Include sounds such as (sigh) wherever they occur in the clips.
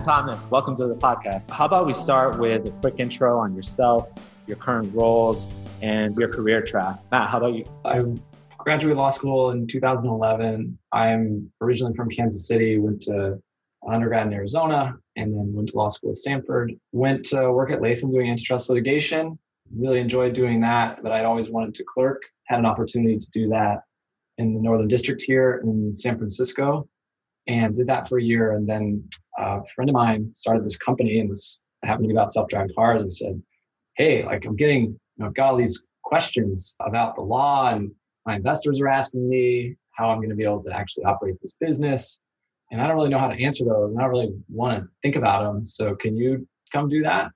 Thomas, welcome to the podcast. How about we start with a quick intro on yourself, your current roles, and your career track? Matt, how about you? I graduated law school in 2011. I'm originally from Kansas City, went to undergrad in Arizona, and then went to law school at Stanford. Went to work at Latham doing antitrust litigation. Really enjoyed doing that, but I'd always wanted to clerk. Had an opportunity to do that in the Northern District here in San Francisco and did that for a year. And then Uh, a friend of mine started this company and was happened to be about self-driving cars and said, Hey, like I'm getting, you know, I've got all these questions about the law and my investors are asking me how I'm going to be able to actually operate this business. And I don't really know how to answer those and I don't really want to think about them. So can you come do that?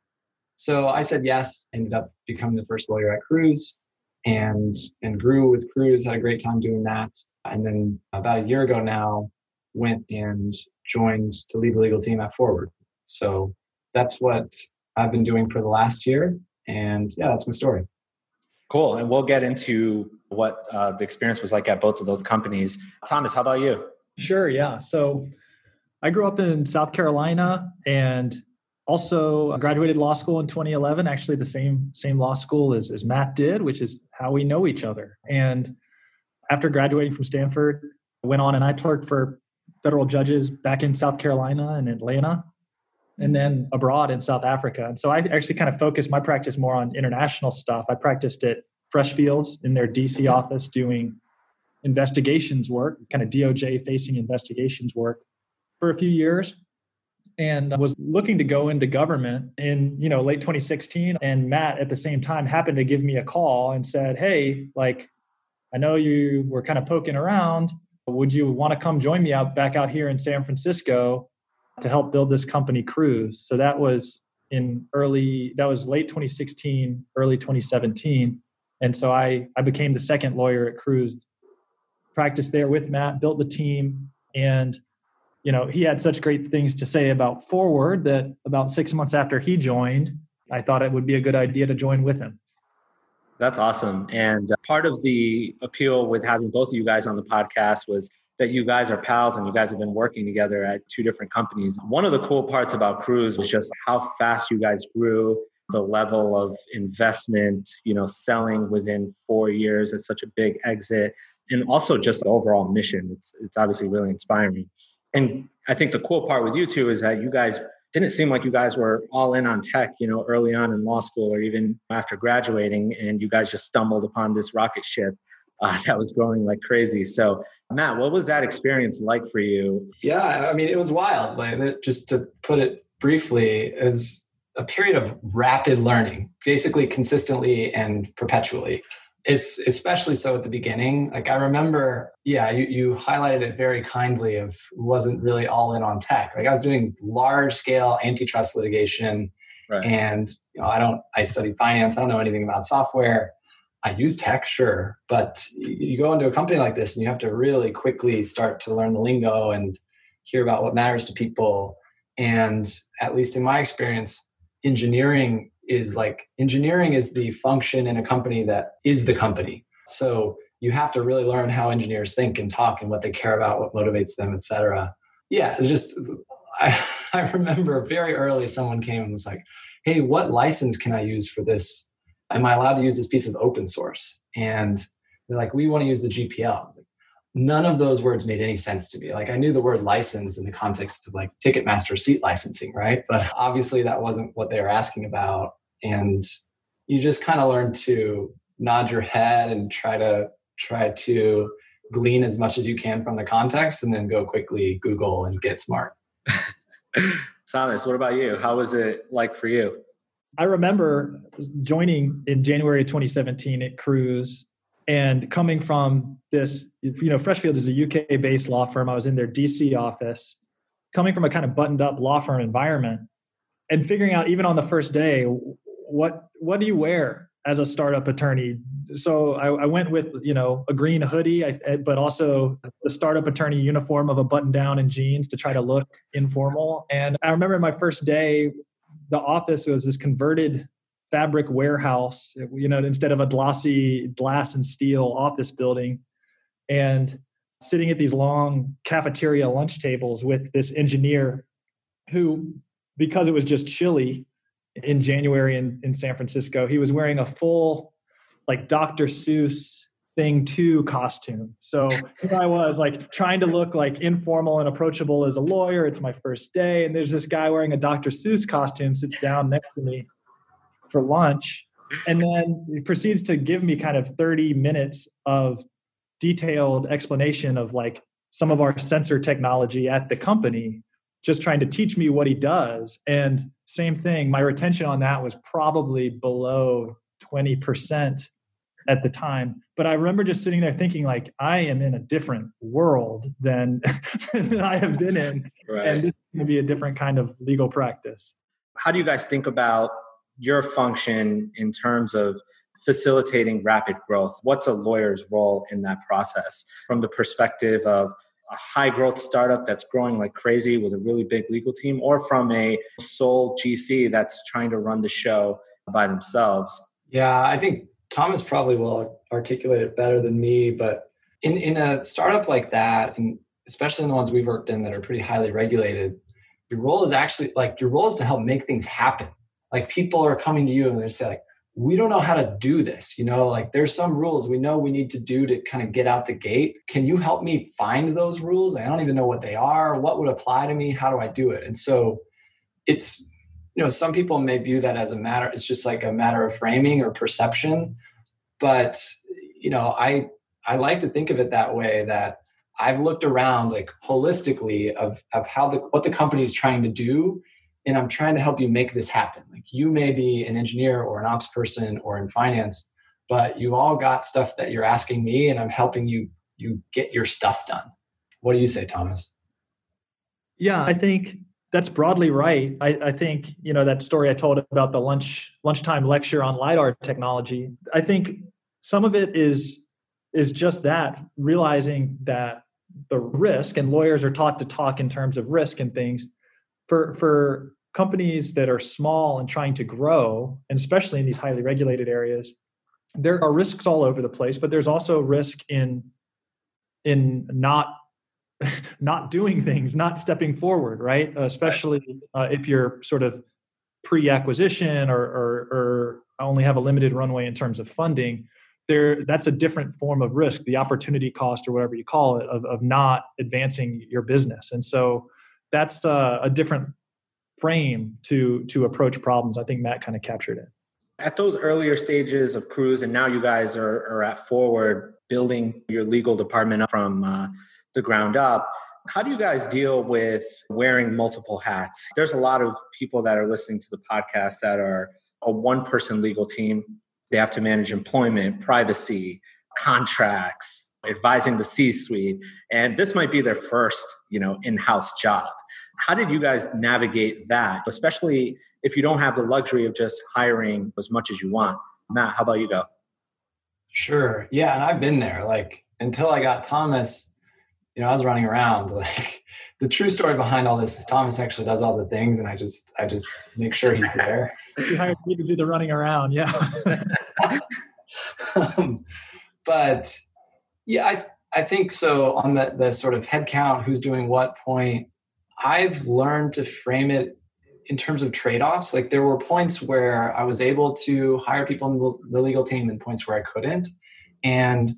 So I said yes, ended up becoming the first lawyer at Cruise and and grew with Cruise, had a great time doing that. And then about a year ago now, went and joined the lead the legal team at Forward. So that's what I've been doing for the last year. And yeah, that's my story. Cool. And we'll get into what uh, the experience was like at both of those companies. Thomas, how about you? Sure. Yeah. So I grew up in South Carolina and also graduated law school in 2011 actually the same same law school as, as matt did which is how we know each other and after graduating from stanford went on and i clerked for federal judges back in South Carolina and Atlanta, and hmm. then abroad in South Africa. And so I actually kind of focused my practice more on international stuff. I practiced at Freshfields in their DC hmm. office doing investigations work, kind of DOJ facing investigations work for a few years and was looking to go into government in you know late 2016 and matt at the same time happened to give me a call and said hey like i know you were kind of poking around would you want to come join me out back out here in San Francisco to help build this company Cruise? So that was in early that was late 2016, early 2017. And so I I became the second lawyer at Cruise, practiced there with Matt, built the team and you know, he had such great things to say about Forward that about 6 months after he joined, I thought it would be a good idea to join with him. That's awesome. And uh, part of the appeal with having both of you guys on the podcast was that you guys are pals and you guys have been working together at two different companies. One of the cool parts about Cruise was just how fast you guys grew, the level of investment, you know, selling within four years at such a big exit, and also just the overall mission. It's, it's obviously really inspiring. And I think the cool part with you two is that you guys didn't seem like you guys were all in on tech, you know, early on in law school or even after graduating, and you guys just stumbled upon this rocket ship uh, (laughs) that was growing like crazy. So, Matt, what was that experience like for you? Yeah, I mean, it was wild. Like, just to put it briefly, is a period of rapid learning, basically consistently and perpetually it's especially so at the beginning. Like i remember yeah you, you highlighted it very kindly of wasn't really all in on tech. Like i was doing large scale antitrust litigation right. and you know i don't i studied finance. I don't know anything about software. I use tech sure but you go into a company like this and you have to really quickly start to learn the lingo and hear about what matters to people. And at least in my experience engineering is like engineering is the function in a company that is the company. So you have to really learn how engineers think and talk and what they care about, what motivates them, etc. Yeah, it's just I, (laughs) I remember very early someone came and was like, "Hey, what license can I use for this? Am I allowed to use this piece of open source?" And they're like, "We want to use the GPL." none of those words made any sense to me. Like I knew the word license in the context of like Ticketmaster seat licensing, right? But obviously that wasn't what they were asking about and you just kind of learn to nod your head and try to try to glean as much as you can from the context and then go quickly google and get smart. (laughs) Thomas what about you? How was it like for you? I remember joining in january of 2017 at cruise and coming from this you know freshfield is a uk based law firm. I was in their dc office coming from a kind of buttoned up law firm environment and figuring out even on the first day what what do you wear as a startup attorney? So I, I went with you know a green hoodie, I, eh, but also the startup attorney uniform of a button down and jeans to try to look informal. And I remember my first day, the office was this converted fabric warehouse, you know, instead of a glossy glass and steel office building, and sitting at these long cafeteria lunch tables with this engineer who, because it was just chilly in January in, in San Francisco, he was wearing a full like Dr. Seuss thing two costume. So I was like trying to look like informal and approachable as a lawyer. It's my first day. And there's this guy wearing a Dr. Seuss costume sits down next to me for lunch. And then he proceeds to give me kind of 30 minutes of detailed explanation of like some of our sensor technology at the company, just trying to teach me what he does. And same thing, my retention on that was probably below 20% at the time. But I remember just sitting there thinking, like, I am in a different world than, (laughs) than I have been in. Right. And this is going to be a different kind of legal practice. How do you guys think about your function in terms of facilitating rapid growth? What's a lawyer's role in that process from the perspective of a high growth startup that's growing like crazy with a really big legal team, or from a sole GC that's trying to run the show by themselves? Yeah, I think Thomas probably will articulate it better than me, but in, in a startup like that, and especially in the ones we've worked in that are pretty highly regulated, your role is actually like your role is to help make things happen. Like people are coming to you and they say like, we don't know how to do this. You know, like there's some rules we know we need to do to kind of get out the gate. Can you help me find those rules? I don't even know what they are. What would apply to me? How do I do it? And so it's you know some people may view that as a matter it's just like a matter of framing or perception but you know i i like to think of it that way that i've looked around like holistically of of how the what the company is trying to do and i'm trying to help you make this happen like you may be an engineer or an ops person or in finance but you all got stuff that you're asking me and i'm helping you you get your stuff done what do you say thomas yeah i think that's broadly right. I, I, think you know that story I told about the lunch lunchtime lecture on lidar technology. I think some of it is is just that realizing that the risk and lawyers are taught to talk in terms of risk and things for for companies that are small and trying to grow and especially in these highly regulated areas there are risks all over the place but there's also risk in in not (laughs) not doing things, not stepping forward, right? Especially uh, if you're sort of pre-acquisition or, or, or only have a limited runway in terms of funding. There, that's a different form of risk, the opportunity cost or whatever you call it, of, of not advancing your business. And so that's uh, a different frame to to approach problems. I think Matt kind of captured it. At those earlier stages of Cruise, and now you guys are, are at Forward building your legal department from uh, the ground up. How do you guys deal with wearing multiple hats? There's a lot of people that are listening to the podcast that are a one person legal team. They have to manage employment, privacy, contracts, advising the C suite. And this might be their first, you know, in-house job. How did you guys navigate that, especially if you don't have the luxury of just hiring as much as you want? Matt, how about you go? Sure. Yeah, and I've been there. Like until I got Thomas, you know, I was running around. (laughs) Like the true story behind all this is Thomas actually does all the things, and I just I just make sure he's there. (laughs) you hired me to do the running around, yeah. (laughs) um, but yeah, I I think so. On the the sort of head count, who's doing what point, I've learned to frame it in terms of trade-offs. Like there were points where I was able to hire people in the legal team, and points where I couldn't, and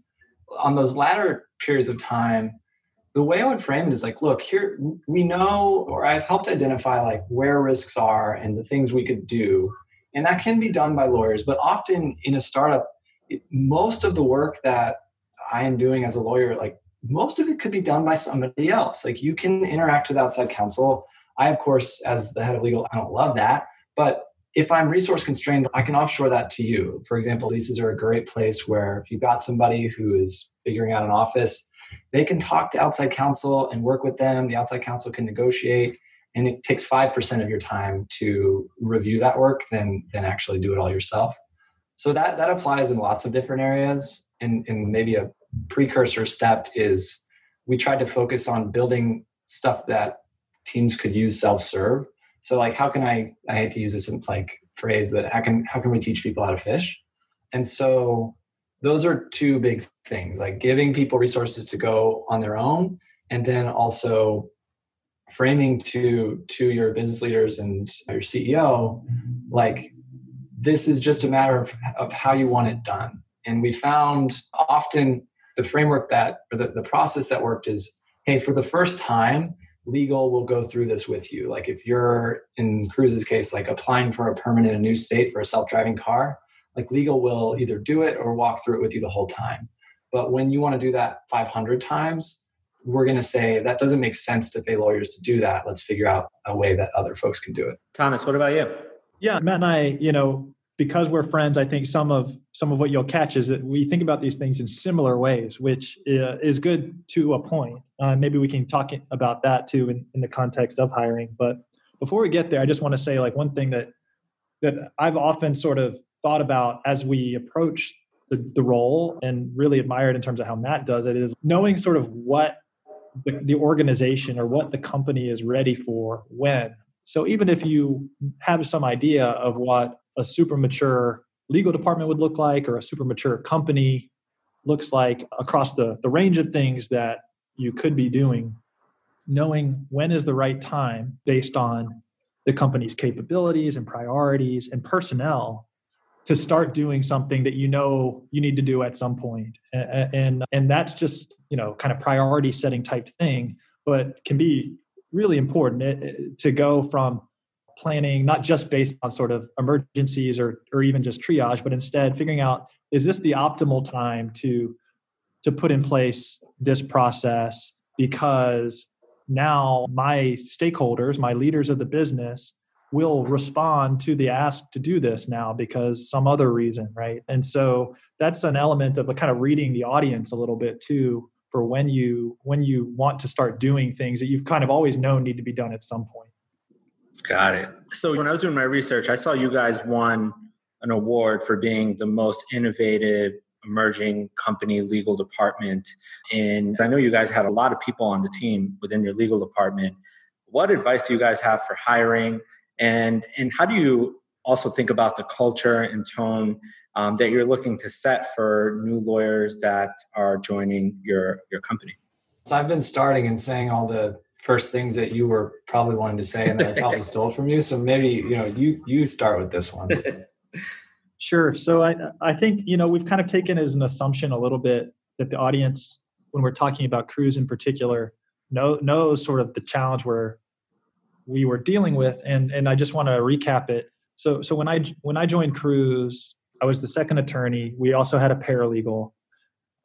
on those latter periods of time the way I would frame it is like, look, here we know, or I've helped identify like where risks are and the things we could do. And that can be done by lawyers, but often in a startup, most of the work that I am doing as a lawyer, like most of it could be done by somebody else. Like you can interact with outside counsel. I, of course, as the head of legal, I don't love that. But if I'm resource constrained, I can offshore that to you. For example, leases are a great place where if you've got somebody who is figuring out an office, they can talk to outside counsel and work with them. The outside counsel can negotiate, and it takes 5% of your time to review that work than, than actually do it all yourself. So that, that applies in lots of different areas. And, and maybe a precursor step is we tried to focus on building stuff that teams could use self-serve. So like how can I I hate to use this like phrase, but how can how can we teach people how to fish? And so those are two big things like giving people resources to go on their own and then also framing to to your business leaders and your ceo mm-hmm. like this is just a matter of, of how you want it done and we found often the framework that or the, the process that worked is hey for the first time legal will go through this with you. Like if you're in Cruise's case like applying for a permit in a new state for a self-driving car like legal will either do it or walk through it with you the whole time. But when you want to do that 500 times we're going to say that doesn't make sense to pay lawyers to do that. Let's figure out a way that other folks can do it. Thomas what about you? Yeah matt and i you know because we're friends i think some of some of what you'll catch is that we think about these things in similar ways which uh, is good to a point. Uh, maybe we can talk about that too in, in the context of hiring. But before we get there i just want to say like one thing that that i've often sort of thought about as we approach the, the role and really admired in terms of how matt does it is knowing sort of what the, the organization or what the company is ready for when. So even if you have some idea of what a super mature legal department would look like or a super mature company looks like across the, the range of things that you could be doing knowing when is the right time based on the company's capabilities and priorities and personnel to start doing something that you know you need to do at some point. And and, and that's just you know kind of priority setting type thing but can be really important eh, eh, to go from planning not just based on sort of emergencies or or even just triage but instead figuring out is this the optimal time to to put in place this process? Because now my stakeholders my leaders of the business will respond to the ask to do this now because some other reason right? And so that's an element of a kind of reading the audience a little bit too for when you when you want to start doing things that you've kind of always known need to be done at some point Got it. So when I was doing my research, I saw you guys won an award for being the most innovative emerging company legal department. And I know you guys had a lot of people on the team within your legal department. What advice do you guys have for hiring? And and how do you also think about the culture and tone um, that you're looking to set for new lawyers that are joining your your company? So I've been starting and saying all the first things that you were probably wanting to say and that I probably (laughs) stole from you. So maybe, you know, you you start with this one. (laughs) Sure. So I I think, you know, we've kind of taken as an assumption a little bit that the audience, when we're talking about Cruise in particular, know knows sort of the challenge where we were dealing with. And and I just want to recap it. So so when I when I joined Cruise, I was the second attorney. We also had a paralegal.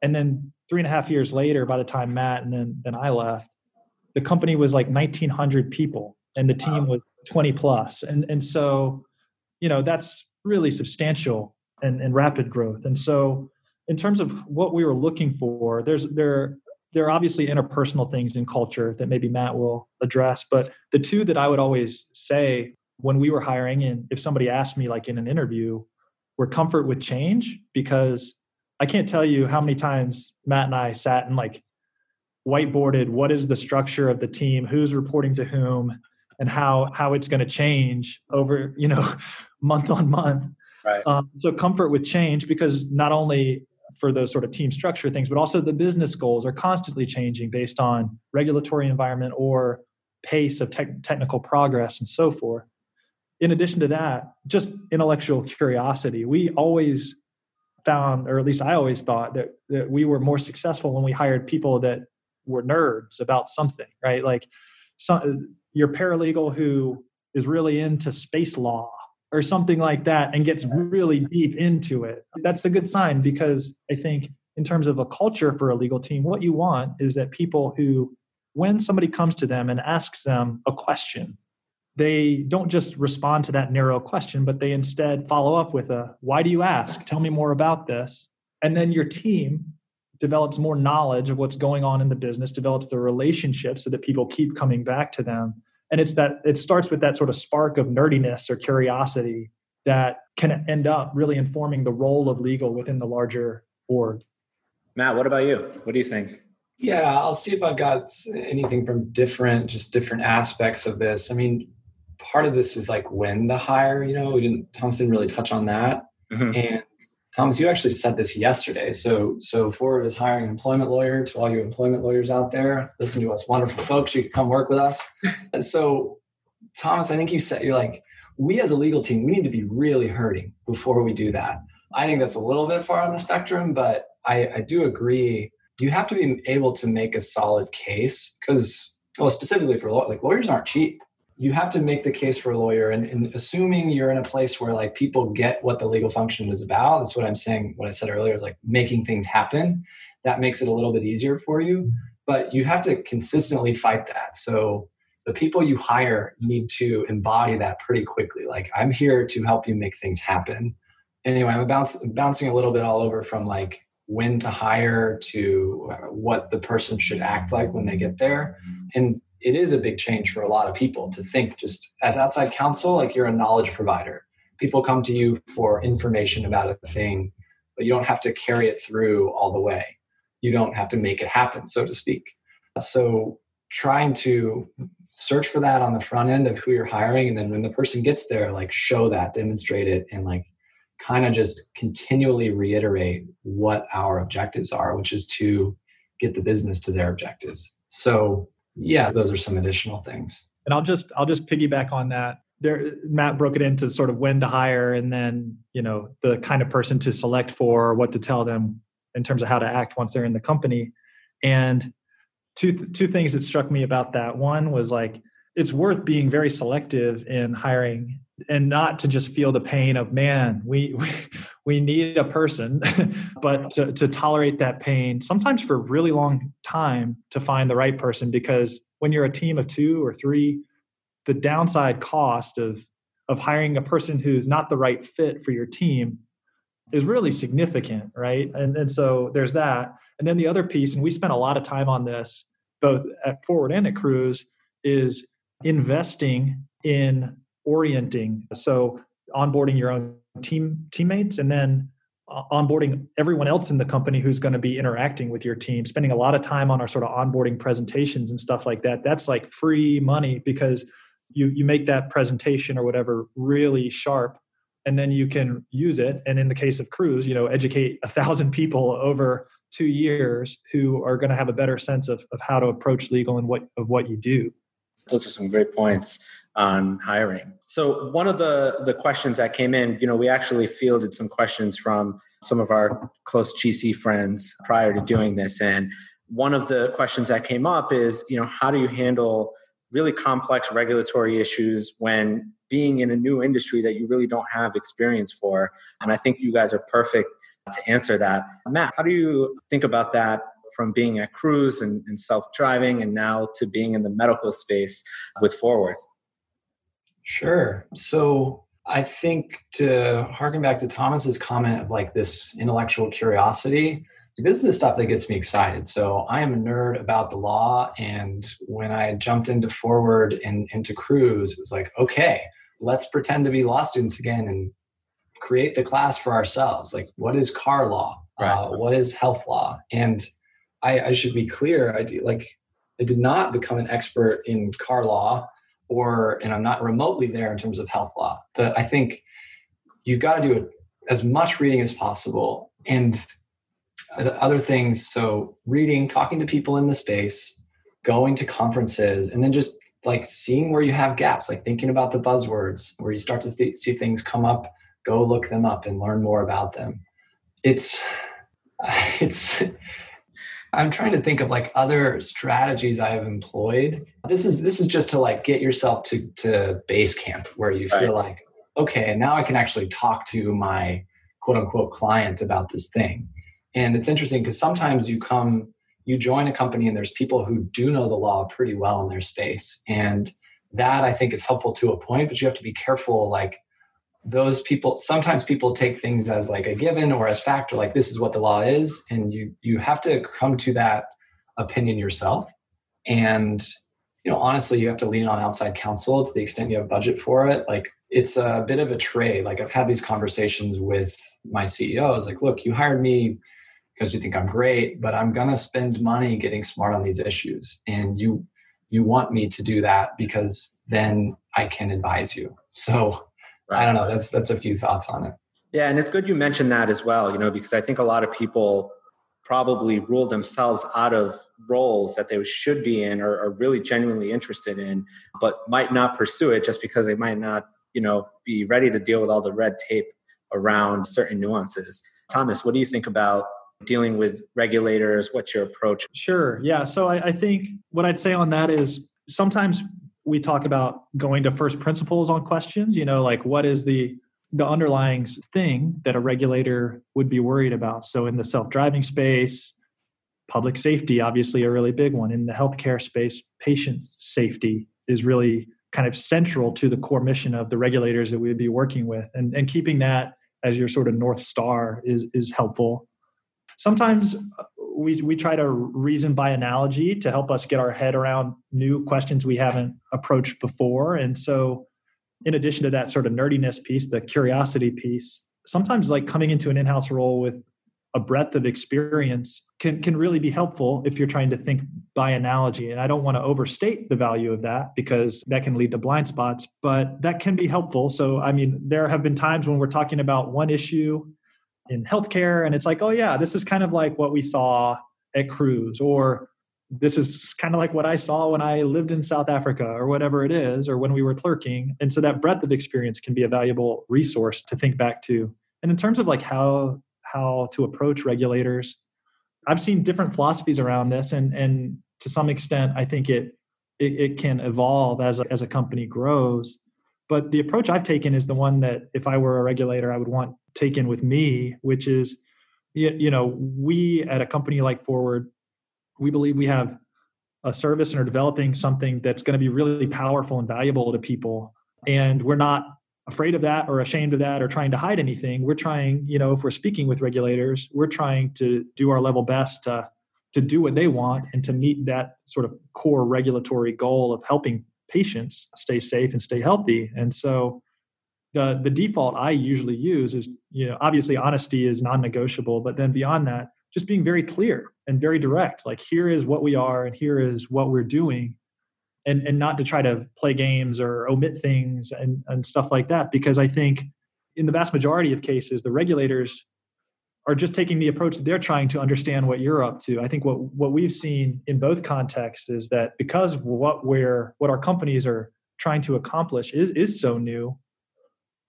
And then three and a half years later, by the time Matt and then then I left, the company was like 1900 people and the team wow. was 20 plus and and so you know that's really substantial and, and rapid growth and so in terms of what we were looking for there's there there are obviously interpersonal things in culture that maybe matt will address but the two that i would always say when we were hiring and if somebody asked me like in an interview were comfort with change because i can't tell you how many times matt and i sat and like whiteboarded what is the structure of the team, who's reporting to whom, and how how it's going to change over you know (laughs) month on month. Right. Um, so comfort with change because not only for those sort of team structure things, but also the business goals are constantly changing based on regulatory environment or pace of te- technical progress and so forth. In addition to that, just intellectual curiosity. We always found, or at least I always thought, that, that we were more successful when we hired people that were nerds about something, right? Like some, your paralegal who is really into space law or something like that and gets really deep into it. That's a good sign because I think in terms of a culture for a legal team, what you want is that people who, when somebody comes to them and asks them a question, they don't just respond to that narrow question, but they instead follow up with a, why do you ask? Tell me more about this. And then your team develops more knowledge of what's going on in the business, develops the relationships so that people keep coming back to them. And it's that it starts with that sort of spark of nerdiness or curiosity that can end up really informing the role of legal within the larger org. Matt, what about you? What do you think? Yeah, I'll see if I've got anything from different, just different aspects of this. I mean, part of this is like when to hire. You know, we didn't. Thomas didn't really touch on that, mm-hmm. and Thomas, you actually said this yesterday. So, so Forward is hiring an employment lawyer. To all you employment lawyers out there, listen to us, wonderful folks. You can come work with us. (laughs) And so, Thomas, I think you said you're like, we as a legal team, we need to be really hurting before we do that. I think that's a little bit far on the spectrum, but I, I do agree. You have to be able to make a solid case because, well, specifically for law, like lawyers aren't cheap you have to make the case for a lawyer and, and, assuming you're in a place where like people get what the legal function is about that's what i'm saying what i said earlier like making things happen that makes it a little bit easier for you. But you have to consistently fight that. So the people you hire need to embody that pretty quickly. Like i'm here to help you make things happen. Anyway i'm bounce, bouncing a little bit all over from like when to hire to uh, what the person should act like when they get there. And it is a big change for a lot of people to think just as outside counsel, like you're a knowledge provider. People come to you for information about a thing, but you don't have to carry it through all the way. You don't have to make it happen, so to speak. So trying to search for that on the front end of who you're hiring and then when the person gets there like show that demonstrate it and like kind of just continually reiterate what our objectives are which is to get the business to their objectives so yeah those are some additional things. And i'll just i'll just piggyback on that. There matt broke it into sort of when to hire and then you know the kind of person to select for what to tell them in terms of how to act once they're in the company. And two two things that struck me about that. One was like it's worth being very selective in hiring and not to just feel the pain of man we we, we need a person (laughs) but to, to tolerate that pain sometimes for a really long time to find the right person because when you're a team of two or three the downside cost of of hiring a person who's not the right fit for your team is really significant right and, and so there's that and then the other piece and we spent a lot of time on this both at forward and at cruise is investing in orienting. So onboarding your own team teammates and then uh, onboarding everyone else in the company who's going to be interacting with your team spending a lot of time on our sort of onboarding presentations and stuff like that. That's like free money because you you make that presentation or whatever really sharp and then you can use it. And in the case of cruise you know educate a thousand people over two years who are going to have a better sense of, of how to approach legal and what of what you do. Those are some great points on hiring. So one of the the questions that came in, you know, we actually fielded some questions from some of our close GC friends prior to doing this, and one of the questions that came up is, you know, how do you handle really complex regulatory issues when being in a new industry that you really don't have experience for? And I think you guys are perfect to answer that. Matt, how do you think about that from being at Cruise and, and self driving and now to being in the medical space with Forward? Sure. So I think to harken back to Thomas's comment of like this intellectual curiosity, this is the stuff that gets me excited. So I am a nerd about the law. And when I jumped into Forward and into Cruise, it was like, okay, let's pretend to be law students again and create the class for ourselves. Like, what is car law? Right. Uh, what is health law? And I, I should be clear. I do, like I did not become an expert in car law, or and I'm not remotely there in terms of health law. But I think you've got to do as much reading as possible and other things. So reading, talking to people in the space, going to conferences, and then just like seeing where you have gaps, like thinking about the buzzwords where you start to th- see things come up. Go look them up and learn more about them. It's (laughs) it's I'm trying to think of like other strategies I have employed. This is this is just to like get yourself to to base camp where you feel like okay, now I can actually talk to my quote unquote client about this thing. And it's interesting because sometimes you come you join a company and there's people who do know the law pretty well in their space and that I think is helpful to a point, but you have to be careful like those people sometimes people take things as like a given or as fact or like this is what the law is. And you you have to come to that opinion yourself. And you know honestly you have to lean on outside counsel to the extent you have budget for it. Like it's a bit of a trade. Like i've had these conversations with my ceos like look you hired me because you think i'm great but i'm going to spend money getting smart on these issues. And you you want me to do that because then i can advise you. So Right. I don't know. That's that's a few thoughts on it. Yeah, and it's good you mentioned that as well, you know, because I think a lot of people probably rule themselves out of roles that they should be in or are really genuinely interested in, but might not pursue it just because they might not, you know, be ready to deal with all the red tape around certain nuances. Thomas, what do you think about dealing with regulators? What's your approach? Sure. Yeah. So I, I think what I'd say on that is sometimes we talk about going to first principles on questions, you know, like what is the the underlying thing that a regulator would be worried about. So in the self-driving space, public safety obviously a really big one. In the healthcare space patient safety is really kind of central to the core mission of the regulators that we would be working with. And, and keeping that as your sort of north star is, is helpful. Sometimes uh, we, we try to reason by analogy to help us get our head around new questions we haven't approached before. And so in addition to that sort of nerdiness piece the curiosity piece sometimes like coming into an in-house role with a breadth of experience can can really be helpful if you're trying to think by analogy. And i don't want to overstate the value of that because that can lead to blind spots but that can be helpful. So i mean there have been times when we're talking about one issue in healthcare and it's like oh yeah this is kind of like what we saw at cruise or this is kind of like what i saw when i lived in south africa or whatever it is or when we were clerking. And so that breadth of experience can be a valuable resource to think back to. And in terms of like how how to approach regulators i've seen different philosophies around this and and to some extent i think it it, it can evolve as a, as a company grows but the approach i've taken is the one that if i were a regulator i would want taken with me which is you know we at a company like forward we believe we have a service and are developing something that's going to be really powerful and valuable to people. And we're not afraid of that or ashamed of that or trying to hide anything. We're trying you know if we're speaking with regulators we're trying to do our level best to to do what they want and to meet that sort of core regulatory goal of helping patients stay safe and stay healthy. And so the the default i usually use is you know obviously honesty is non-negotiable but then beyond that just being very clear and very direct like here is what we are and here is what we're doing and and not to try to play games or omit things and and stuff like that because i think in the vast majority of cases the regulators are just taking the approach that they're trying to understand what you're up to. I think what what we've seen in both contexts is that because what we're what our companies are trying to accomplish is is so new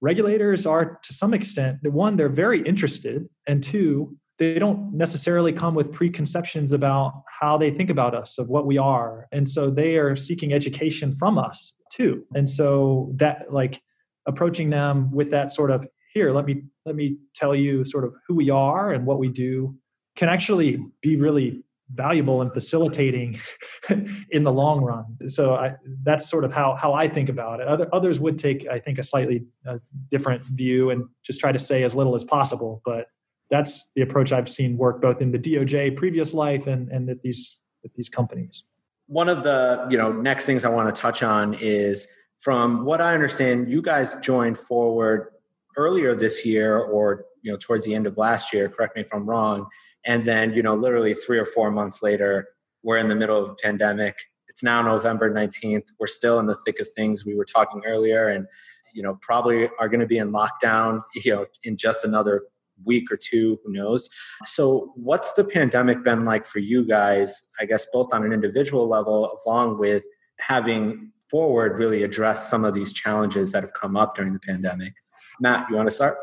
regulators are to some extent the one they're very interested and two they don't necessarily come with preconceptions about how they think about us of what we are. And so they are seeking education from us too. And so that like approaching them with that sort of here let me let me tell you sort of who we are and what we do can actually be really valuable and facilitating (laughs) in the long run so I, that's sort of how how i think about it Other, others would take i think a slightly uh, different view and just try to say as little as possible but that's the approach I've seen work both in the DOJ previous life and and at these at these companies. One of the you know next things I want to touch on is from what I understand, you guys joined Forward earlier this year or you know towards the end of last year. Correct me if I'm wrong. And then you know literally three or four months later, we're in the middle of a pandemic. It's now November 19th. We're still in the thick of things. We were talking earlier, and you know probably are going to be in lockdown (laughs) you know in just another week or two, who knows. So, what's the pandemic been like for you guys, I guess, both on an individual level, along with having forward really address some of these challenges that have come up during the pandemic? Matt, you want to start?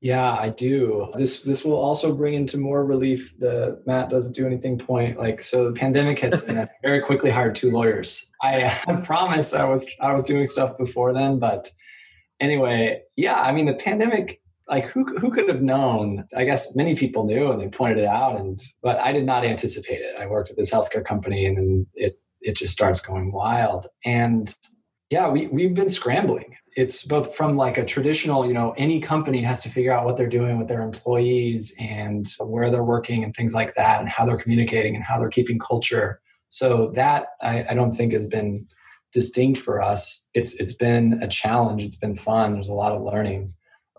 Yeah, I do. This this will also bring into more relief the Matt doesn't do anything point. Like so, the pandemic hits, and I very quickly hired two lawyers. I, (laughs) I promise I was I was doing stuff before then, but anyway, yeah. I mean, the pandemic like who who could have known? I guess many people knew and they pointed it out, and but I did not anticipate it. I worked at this healthcare company, and then it it just starts going wild. And yeah, we we've been scrambling. It's both from like a traditional, you know, any company has to figure out what they're doing with their employees and where they're working and things like that, and how they're communicating and how they're keeping culture. So that I, I don't think has been distinct for us. It's it's been a challenge. It's been fun. There's a lot of learning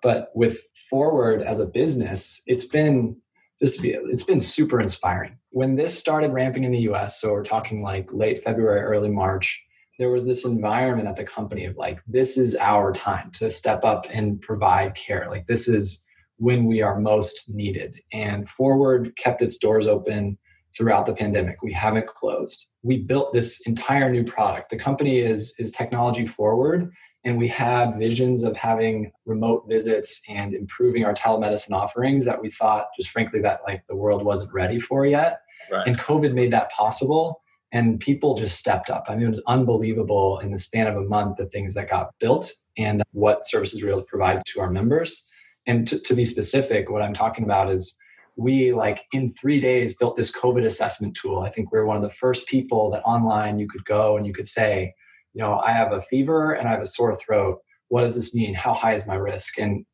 but with Forward as a business, it's been just be, it's been super inspiring. When this started ramping in the US, so we're talking like late February, early March, there was this environment at the company of like, this is our time to step up and provide care. Like, this is when we are most needed. And Forward kept its doors open throughout the pandemic. We haven't closed. We built this entire new product. The company is is technology forward and we had visions of having remote visits and improving our telemedicine offerings that we thought just frankly that like the world wasn't ready for yet. Right. And COVID made that possible and people just stepped up. I mean, it was unbelievable in the span of a month the things that got built and what services we were able to provide to our members. And to, to be specific, what I'm talking about is we like in three days built this COVID assessment tool. I think we are one of the first people that online you could go and you could say, you know, I have a fever and I have a sore throat. What does this mean? How high is my risk? And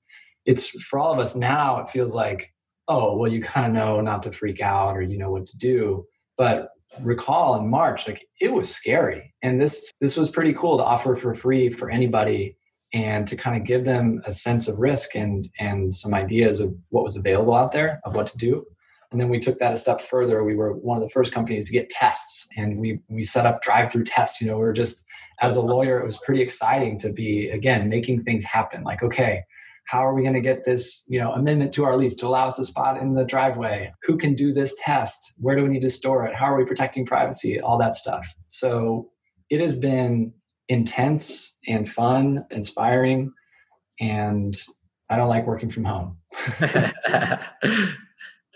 it's for all of us now, it feels like, oh, well, you kind of know not to freak out or you know what to do. But recall in March, like it was scary. And this this was pretty cool to offer for free for anybody and to kind of give them a sense of risk and and some ideas of what was available out there of what to do. And then we took that a step further. We were one of the first companies to get tests and we we set up drive through tests. You know we were just as a lawyer it was pretty exciting to be again making things happen. Like okay how are we going to get this you know amendment to our lease to allow us a spot in the driveway who can do this test where do we need to store it how are we protecting privacy all that stuff so it has been intense and fun, inspiring, and I don't like working from home. (laughs)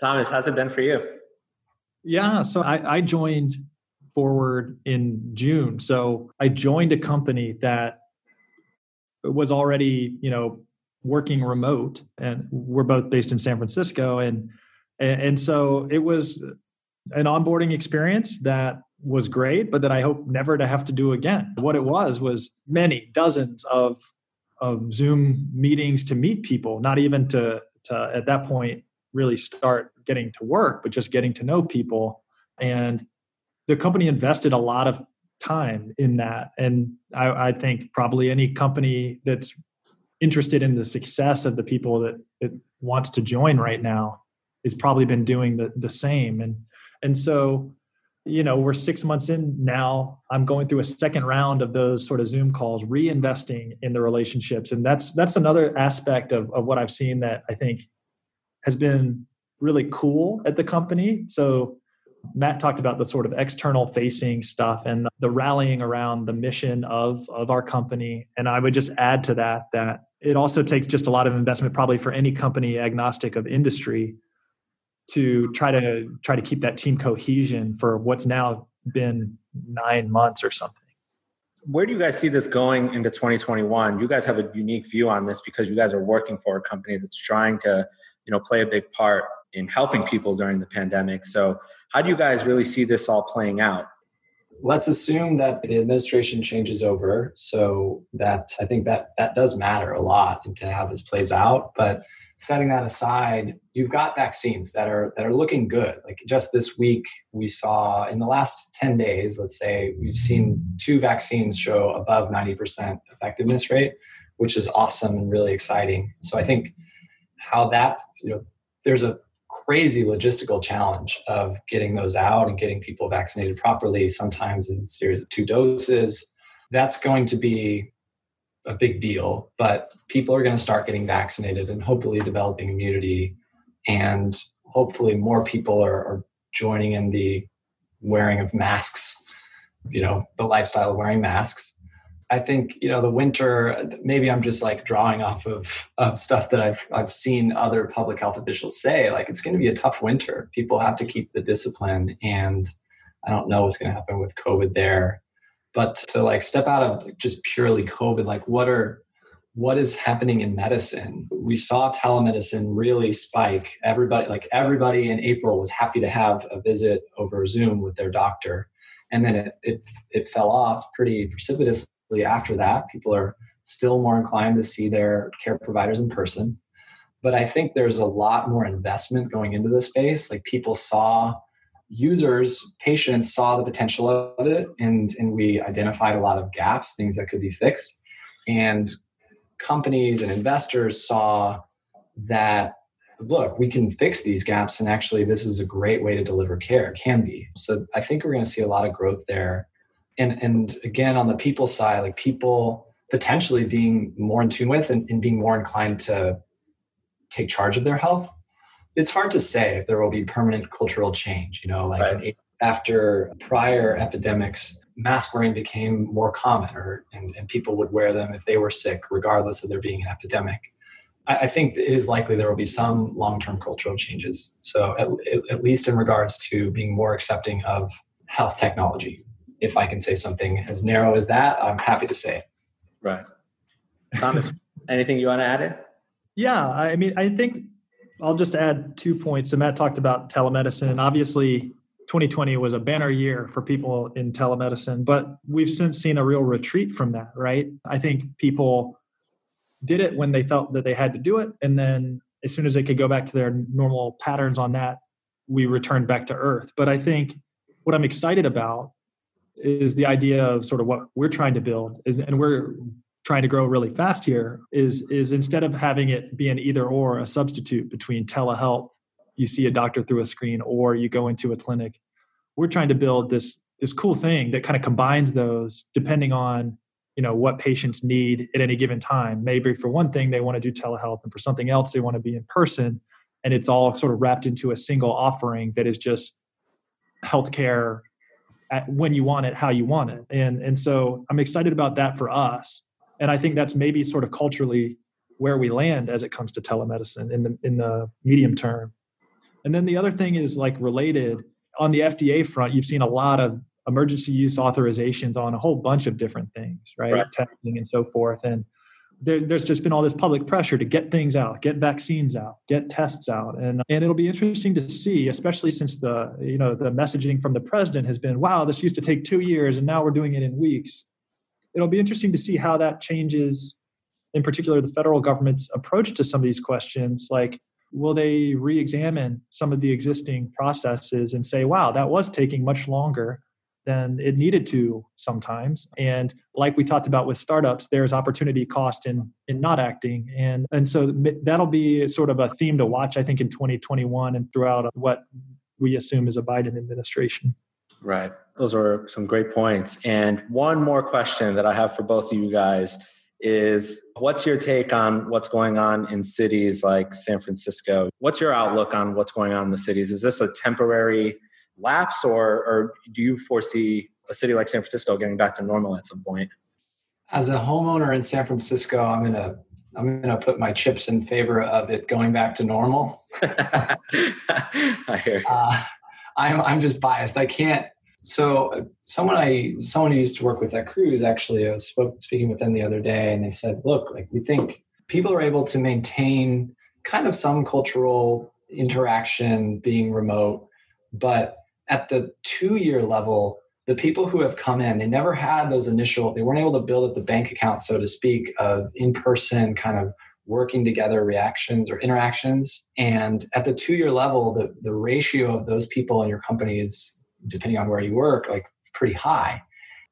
Thomas, how's it been for you? Yeah, so I, I joined Forward in June. So I joined a company that was already, you know, working remote, and we're both based in San Francisco, and and so it was an onboarding experience that was great, but that I hope never to have to do again. What it was was many dozens of of Zoom meetings to meet people, not even to to at that point really start getting to work, but just getting to know people. And the company invested a lot of time in that. And I, I think probably any company that's interested in the success of the people that it wants to join right now has probably been doing the, the same. And and so you know we're six months in now. I'm going through a second round of those sort of zoom calls reinvesting in the relationships. And that's that's another aspect of, of what i've seen that i think has been really cool at the company. So matt talked about the sort of external facing stuff and the rallying around the mission of of our company. And i would just add to that that it also takes just a lot of investment probably for any company agnostic of industry to try to try to keep that team cohesion for what's now been nine months or something. Where do you guys see this going into 2021 you guys have a unique view on this because you guys are working for a company that's trying to you know play a big part in helping people during the pandemic. So how do you guys really see this all playing out let's assume that the administration changes over so that i think that that does matter a lot into how this plays out but setting that aside, you've got vaccines that are that are looking good. Like just this week, we saw in the last 10 days, let's say, we've seen two vaccines show above 90% effectiveness rate, which is awesome and really exciting. So I think how that, you know, there's a crazy logistical challenge of getting those out and getting people vaccinated properly, sometimes in series of two doses. That's going to be a big deal, but people are going to start getting vaccinated and hopefully developing immunity. And hopefully, more people are, are joining in the wearing of masks, you know, the lifestyle of wearing masks. I think you know the winter. Maybe I'm just like drawing off of, of stuff that I've I've seen other public health officials say. Like it's going to be a tough winter. People have to keep the discipline, and I don't know what's going to happen with COVID there but to like step out of just purely covid like what are what is happening in medicine we saw telemedicine really spike everybody like everybody in april was happy to have a visit over zoom with their doctor and then it it, it fell off pretty precipitously after that people are still more inclined to see their care providers in person but i think there's a lot more investment going into the space like people saw users, patients saw the potential of it, and, and we identified a lot of gaps, things that could be fixed. And companies and investors saw that look, we can fix these gaps, and actually, this is a great way to deliver care. Can be. So I think we're going to see a lot of growth there. And and again, on the people side, like people potentially being more in tune with and, and being more inclined to take charge of their health. It's hard to say if there will be permanent cultural change. You know, like right. after prior epidemics, mask wearing became more common, or and, and people would wear them if they were sick, regardless of there being an epidemic. I, think it is likely there will be some long-term cultural changes. So at, at least in regards to being more accepting of health technology. If I can say something as narrow as that, I'm happy to say. Right. Thomas, (laughs) anything you want to add in? Yeah, I mean, I think I'll just add two points. So Matt talked about telemedicine. Obviously, 2020 was a banner year for people in telemedicine, but we've since seen a real retreat from that, right? I think people did it when they felt that they had to do it. And then as soon as they could go back to their normal patterns on that, we returned back to earth. But I think what I'm excited about is the idea of sort of what we're trying to build is and we're trying to grow really fast here is is instead of having it be an either or a substitute between telehealth you see a doctor through a screen or you go into a clinic we're trying to build this this cool thing that kind of combines those depending on you know what patients need at any given time. Maybe for one thing they want to do telehealth and for something else they want to be in person and it's all sort of wrapped into a single offering that is just healthcare when you want it how you want it and and so i'm excited about that for us and i think that's maybe sort of culturally where we land as it comes to telemedicine in the in the medium term and then the other thing is like related on the fda front you've seen a lot of emergency use authorizations on a whole bunch of different things, right? right. Testing and so forth. And there, there's just been all this public pressure to get things out, get vaccines out, get tests out, and and it'll be interesting to see, especially since the you know the messaging from the president has been, wow, this used to take two years, and now we're doing it in weeks. It'll be interesting to see how that changes, in particular, the federal government's approach to some of these questions, like. Will they re examine some of the existing processes and say, wow, that was taking much longer than it needed to sometimes. And like we talked about with startups there's opportunity cost in in not acting. And and so that'll be sort of a theme to watch i think in 2021 and throughout what we assume is a biden administration. Right. Those are some great points. And one more question that i have for both of you guys is what's your take on what's going on in cities like san francisco? What's your outlook on what's going on in the cities? Is this a temporary lapse, or or do you foresee a city like San Francisco getting back to normal at some point? As a homeowner in San Francisco, I'm gonna I'm gonna put my chips in favor of it going back to normal. (laughs) I hear. Uh, I'm I'm just biased. I can't. So someone I someone who used to work with at Cruise actually, I was speaking with them the other day, and they said, "Look, like we think people are able to maintain kind of some cultural interaction being remote, but at the two year level, the people who have come in, they never had those initial, they weren't able to build up the bank account, so to speak, of in person kind of working together reactions or interactions. And at the two year level, the, the ratio of those people in your company is, depending on where you work, like pretty high.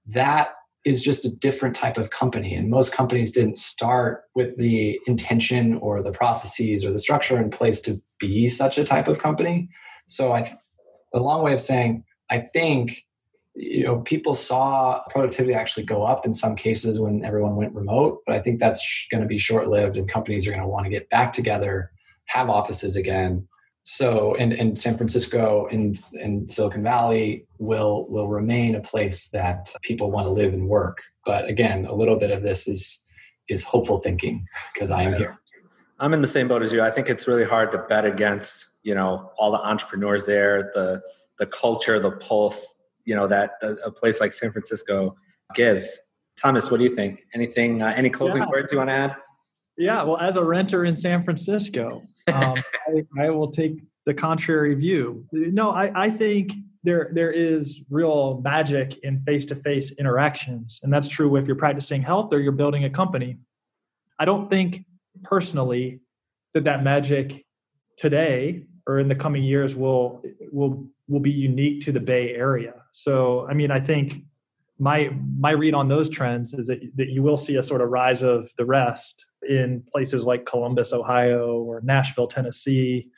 That is just a different type of company. And most companies didn't start with the intention or the processes or the structure in place to be such a type of company. So I, a long way of saying i think you know people saw productivity actually go up in some cases when everyone went remote but i think that's going to be short lived and companies are going to want to get back together have offices again. So and, and san francisco and, and silicon valley will will remain a place that people want to live and work. But again a little bit of this is is hopeful thinking because i am here. I'm in the same boat as you. I think it's really hard to bet against you know all the entrepreneurs there the the culture the pulse you know that a place like san francisco gives. Thomas what do you think? Anything uh, any closing yeah. words you want to add? Yeah well as a renter in san francisco um, (laughs) I, I, will take the contrary view. No I, I think there there is real magic in face-to-face interactions and that's true if you're practicing health or you're building a company. I don't think personally that that magic today or in the coming years will will will be unique to the Bay Area. So, I mean, I think my my read on those trends is that that you will see a sort of rise of the rest in places like Columbus, Ohio, or Nashville, Tennessee,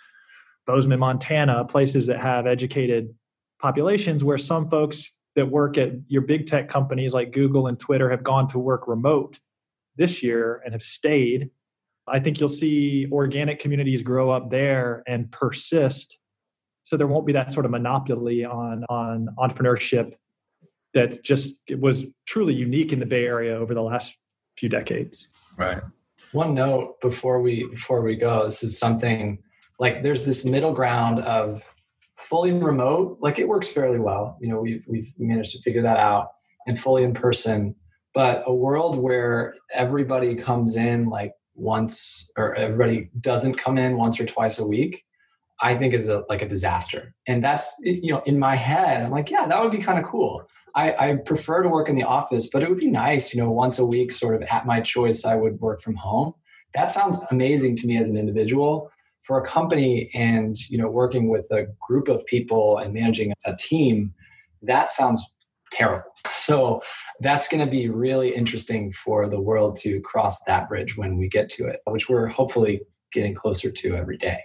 Bozeman, Montana, places that have educated populations where some folks that work at your big tech companies like Google and Twitter have gone to work remote this year and have stayed I think you'll see organic communities grow up there and persist. So there won't be that sort of monopoly on on entrepreneurship that just was truly unique in the Bay Area over the last few decades. Right. One note before we before we go, this is something like there's this middle ground of fully remote, like it works fairly well. You know, we've we've managed to figure that out, and fully in person. But a world where everybody comes in like once, or everybody doesn't come in once or twice a week, I think is a, like a disaster. And that's you know in my head, I'm like, yeah, that would be kind of cool. I, I prefer to work in the office, but it would be nice, you know, once a week, sort of at my choice, I would work from home. That sounds amazing to me as an individual. For a company and you know working with a group of people and managing a team, that sounds terrible. (laughs) So that's going to be really interesting for the world to cross that bridge when we get to it, which we're hopefully getting closer to every day.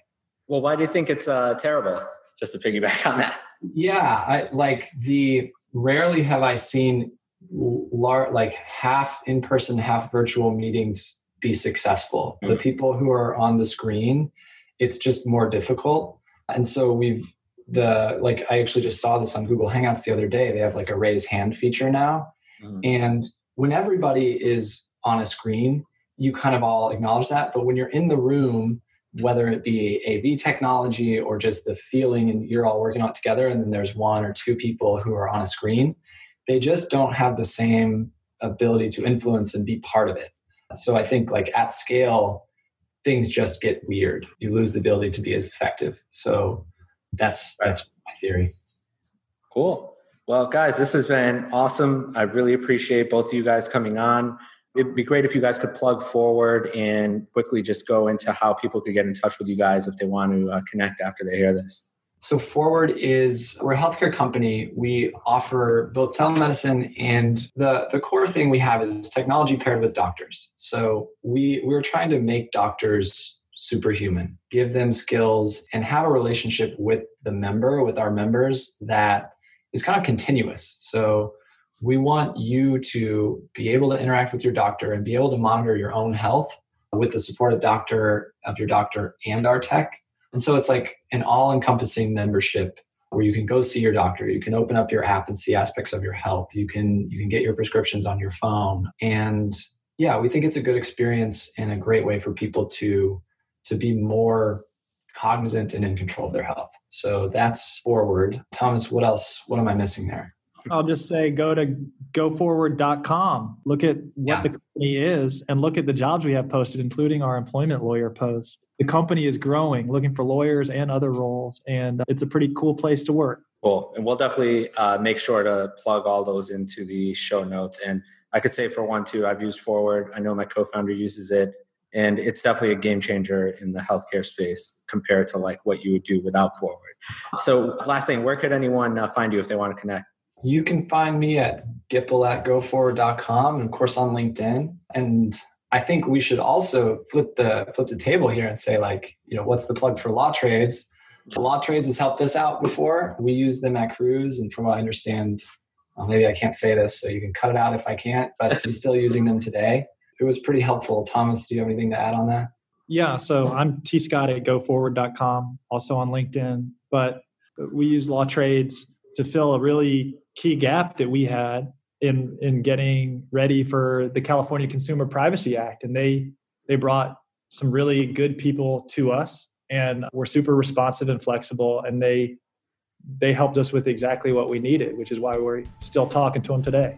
Well, why do you think it's uh, terrible? Just to piggyback on that. Yeah, I, like the rarely have I seen lar- like half in person, half virtual meetings be successful. Mm-hmm. The people who are on the screen, it's just more difficult. And so we've the like I actually just saw this on Google Hangouts the other day. They have like a raise hand feature now. Mm-hmm. And when everybody is on a screen, you kind of all acknowledge that. But when you're in the room, whether it be AV technology or just the feeling and you're all working out together, and then there's one or two people who are on a screen, they just don't have the same ability to influence and be part of it. So I think like at scale, things just get weird. You lose the ability to be as effective. So that's that's my theory. Cool. Well, guys, this has been awesome. I really appreciate both of you guys coming on it'd be great if you guys could plug forward and quickly just go into how people could get in touch with you guys if they want to uh, connect after they hear this. So, Forward is we're a healthcare company. We offer both telemedicine and the, the core thing we have is technology paired with doctors. So, we, we're trying to make doctors superhuman, give them skills, and have a relationship with the member, with our members that is kind of continuous. So, we want you to be able to interact with your doctor and be able to monitor your own health with the support of doctor of your doctor and our tech. And so it's like an all-encompassing membership where you can go see your doctor. You can open up your app and see aspects of your health. You can you can get your prescriptions on your phone. And yeah we think it's a good experience and a great way for people to to be more cognizant and in control of their health so that's forward thomas what else what am i missing there I'll just say go to goforward.com. Look at what yeah. the company is and look at the jobs we have posted, including our employment lawyer post. The company is growing, looking for lawyers and other roles, and it's a pretty cool place to work. Cool. And we'll definitely uh, make sure to plug all those into the show notes. And I could say for one, too, I've used Forward. I know my co founder uses it. And it's definitely a game changer in the healthcare space compared to like what you would do without Forward. So, last thing, where could anyone uh, find you if they want to connect? You can find me at gipple at goforward.com and of course on LinkedIn. And I think we should also flip the flip the table here and say like, you know, what's the plug for LawTrades? LawTrades has helped us out before. We use them at Cruise, and from what I understand, well, maybe I can't say this, so you can cut it out if I can't. But still using them today. It was pretty helpful. Thomas, do you have anything to add on that? Yeah, so I'm T Scott at goforward.com, also on LinkedIn. But we use LawTrades to fill a really key gap that we had in in getting ready for the California Consumer Privacy Act, and they they brought some really good people to us, and were super responsive and flexible, and they they helped us with exactly what we needed, which is why we're still talking to them today.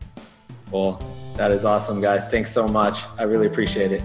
Well, that is awesome, guys. Thanks so much. I really appreciate it.